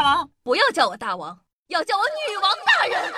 大王？不要叫我大王，要叫我女王大人。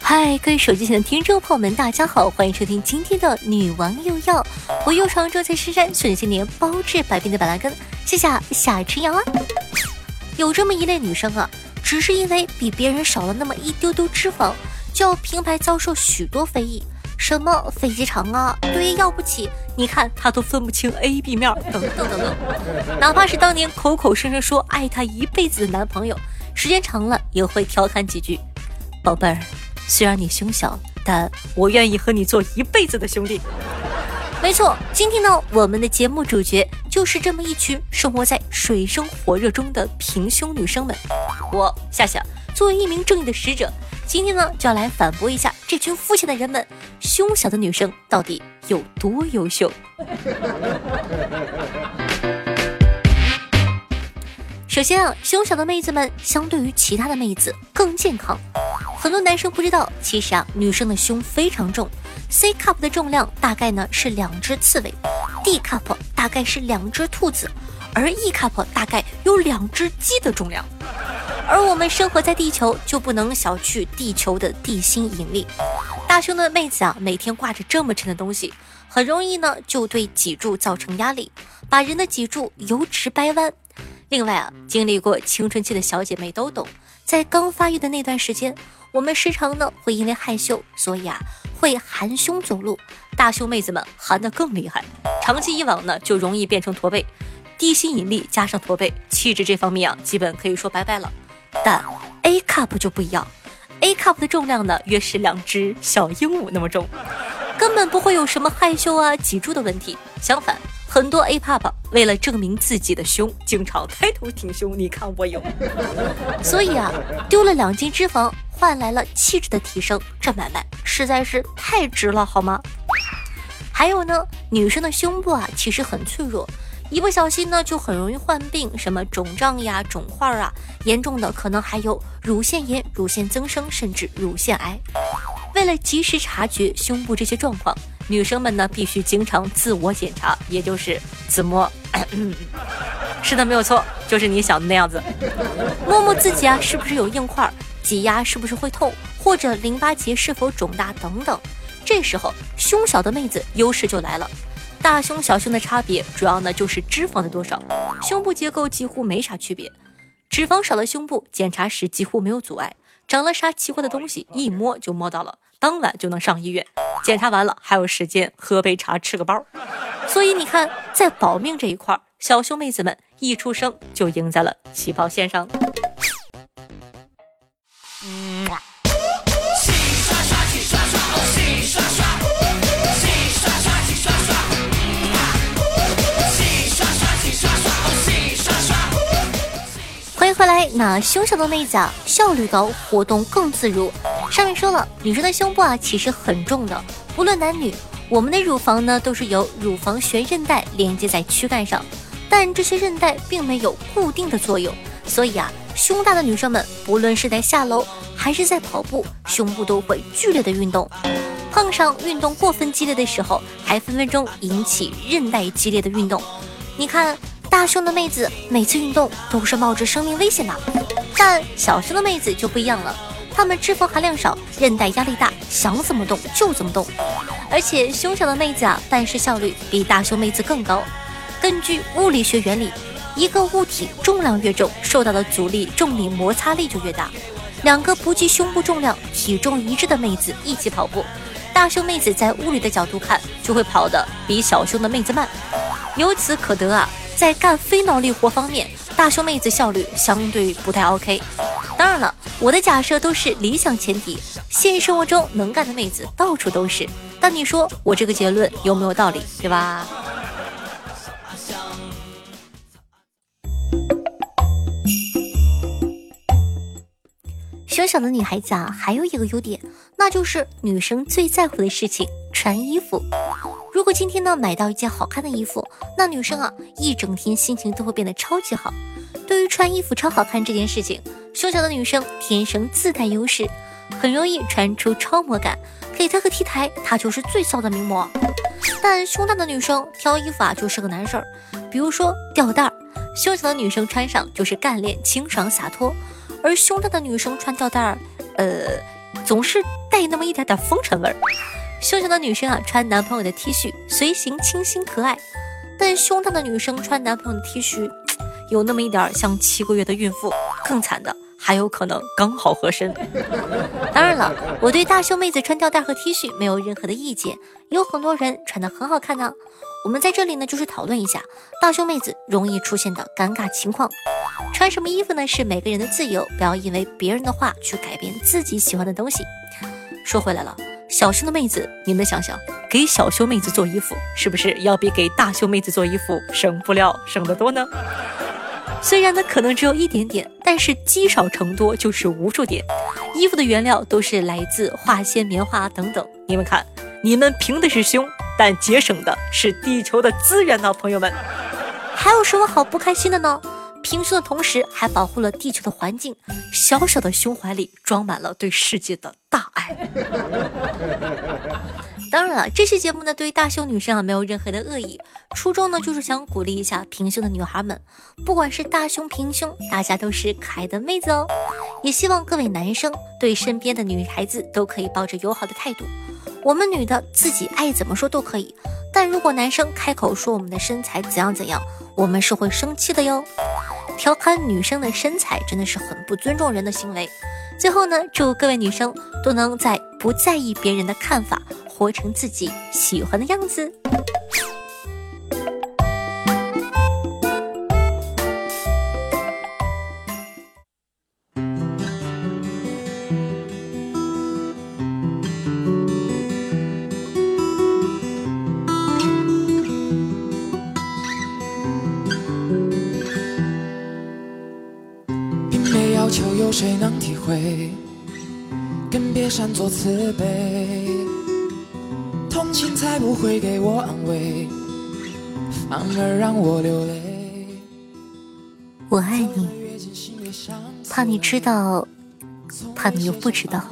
嗨，各位手机前的听众朋友们，大家好，欢迎收听今天的女王又要。我又常住在深山，顺千年包治百病的板蓝根，谢谢夏春瑶啊。有这么一类女生啊，只是因为比别人少了那么一丢丢脂肪，就要平白遭受许多非议，什么飞机场啊，对要不起，你看她都分不清 A B 面，等等等等。哪怕是当年口口声声说爱她一辈子的男朋友，时间长了也会调侃几句，宝贝儿。虽然你胸小，但我愿意和你做一辈子的兄弟。没错，今天呢，我们的节目主角就是这么一群生活在水深火热中的平胸女生们。我夏夏作为一名正义的使者，今天呢就要来反驳一下这群肤浅的人们：胸小的女生到底有多优秀？首先啊，胸小的妹子们相对于其他的妹子更健康。很多男生不知道，其实啊，女生的胸非常重，C cup 的重量大概呢是两只刺猬，D cup 大概是两只兔子，而 E cup 大概有两只鸡的重量。而我们生活在地球，就不能小觑地球的地心引力。大胸的妹子啊，每天挂着这么沉的东西，很容易呢就对脊柱造成压力，把人的脊柱由直掰弯。另外啊，经历过青春期的小姐妹都懂，在刚发育的那段时间。我们时常呢会因为害羞，所以啊会含胸走路。大胸妹子们含得更厉害，长期以往呢就容易变成驼背。地心引力加上驼背，气质这方面啊基本可以说拜拜了。但 A cup 就不一样，A cup 的重量呢约是两只小鹦鹉那么重，根本不会有什么害羞啊脊柱的问题。相反，很多 A pop 为了证明自己的胸，经常抬头挺胸，你看我有。所以啊，丢了两斤脂肪。换来了气质的提升，这买卖实在是太值了，好吗？还有呢，女生的胸部啊，其实很脆弱，一不小心呢，就很容易患病，什么肿胀呀、肿块啊，严重的可能还有乳腺炎、乳腺增生，甚至乳腺癌。为了及时察觉胸部这些状况，女生们呢，必须经常自我检查，也就是自摸。是的，没有错，就是你想的那样子，摸摸自己啊，是不是有硬块？挤压是不是会痛，或者淋巴结是否肿大等等。这时候胸小的妹子优势就来了。大胸小胸的差别主要呢就是脂肪的多少，胸部结构几乎没啥区别。脂肪少的胸部检查时几乎没有阻碍，长了啥奇怪的东西一摸就摸到了，当晚就能上医院。检查完了还有时间喝杯茶吃个包。所以你看，在保命这一块，小胸妹子们一出生就赢在了起跑线上。回来，那胸小的妹子啊，效率高，活动更自如。上面说了，女生的胸部啊，其实很重的，不论男女。我们的乳房呢，都是由乳房悬韧带连接在躯干上，但这些韧带并没有固定的作用，所以啊，胸大的女生们，不论是在下楼还是在跑步，胸部都会剧烈的运动。碰上运动过分激烈的时候，还分分钟引起韧带激烈的运动。你看。大胸的妹子每次运动都是冒着生命危险的，但小胸的妹子就不一样了，她们脂肪含量少，韧带压力大，想怎么动就怎么动。而且胸小的妹子啊，办事效率比大胸妹子更高。根据物理学原理，一个物体重量越重，受到的阻力重力摩擦力就越大。两个不计胸部重量、体重一致的妹子一起跑步，大胸妹子在物理的角度看就会跑得比小胸的妹子慢。由此可得啊。在干非脑力活方面，大胸妹子效率相对不太 OK。当然了，我的假设都是理想前提，现实生活中能干的妹子到处都是。但你说我这个结论有没有道理，对吧？小小的女孩子啊，还有一个优点，那就是女生最在乎的事情——穿衣服。如果今天呢买到一件好看的衣服，那女生啊一整天心情都会变得超级好。对于穿衣服超好看这件事情，胸小的女生天生自带优势，很容易穿出超模感。给她个 T 台，她就是最骚的名模。但胸大的女生挑衣服啊，就是个难事儿。比如说吊带儿，胸小的女生穿上就是干练、清爽、洒脱；而胸大的女生穿吊带儿，呃，总是带那么一点点风尘味儿。胸小的女生啊，穿男朋友的 T 恤，随行清新可爱；但胸大的女生穿男朋友的 T 恤，有那么一点像七个月的孕妇。更惨的。还有可能刚好合身。当然了，我对大胸妹子穿吊带和 T 恤没有任何的意见，有很多人穿的很好看呢。我们在这里呢，就是讨论一下大胸妹子容易出现的尴尬情况。穿什么衣服呢？是每个人的自由，不要因为别人的话去改变自己喜欢的东西。说回来了，小胸的妹子，你们想想，给小胸妹子做衣服，是不是要比给大胸妹子做衣服省布料省得多呢？虽然呢可能只有一点点，但是积少成多就是无数点。衣服的原料都是来自化纤、棉花等等。你们看，你们凭的是胸，但节省的是地球的资源呢，朋友们。还有什么好不开心的呢？平胸的同时还保护了地球的环境，小小的胸怀里装满了对世界的大爱。当然了，这期节目呢，对于大胸女生啊没有任何的恶意，初衷呢就是想鼓励一下平胸的女孩们，不管是大胸平胸，大家都是可爱的妹子哦。也希望各位男生对身边的女孩子都可以抱着友好的态度，我们女的自己爱怎么说都可以，但如果男生开口说我们的身材怎样怎样，我们是会生气的哟。调侃女生的身材真的是很不尊重人的行为。最后呢，祝各位女生都能在不在意别人的看法。活成自己喜欢的样子。谁能体会，更别擅作慈悲。同情才不会给我安慰，反而让我流泪。我爱你，怕你知道，怕你又不知道，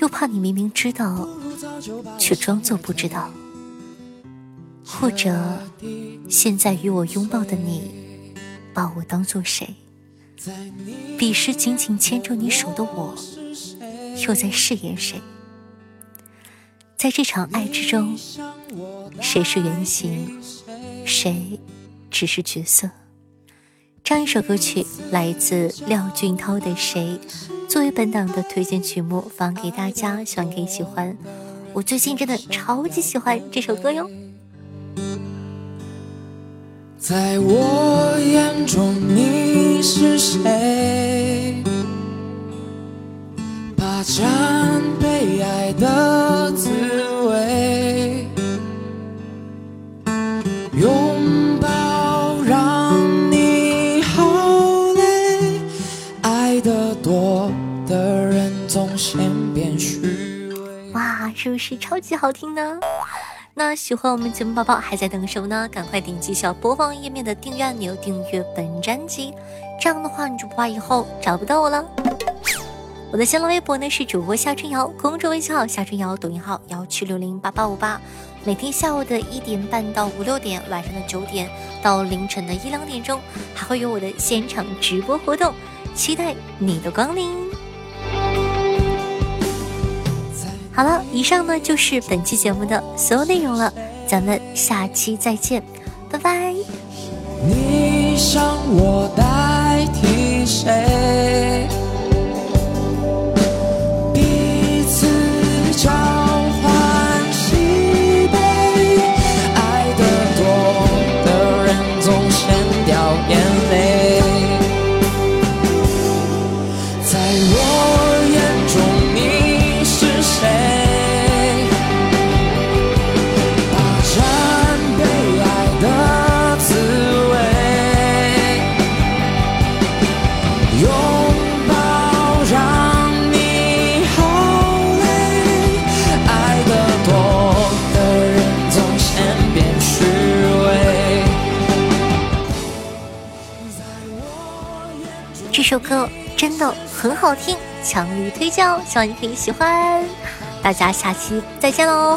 又怕你明明知道，却装作不知道。或者，现在与我拥抱的你，把我当做谁？彼时紧紧牵住你手的我，又在饰演谁？在这场爱之中，谁是原型，谁只是角色？这样一首歌曲来自廖俊涛的《谁》，作为本档的推荐曲目放给大家，希望可以喜欢。我最近真的超级喜欢这首歌哟。在我眼中你是谁？霸占被爱的滋味，拥抱让你好累，爱的多的人总先变虚伪。哇，是不是超级好听呢？那喜欢我们节目宝宝还在等什么呢？赶快点击小播放页面的订阅按钮，订阅本专辑，这样的话你就不怕以后找不到我了。我的新浪微博呢是主播夏春瑶，公众微信号夏春瑶，抖音号幺七六零八八五八。每天下午的一点半到五六点，晚上的九点到凌晨的一两点钟，还会有我的现场直播活动，期待你的光临。好了，以上呢就是本期节目的所有内容了，咱们下期再见，拜拜。你想我代替谁？眼泪，在我。这首歌真的很好听，强力推荐哦，希望你可以喜欢。大家下期再见喽！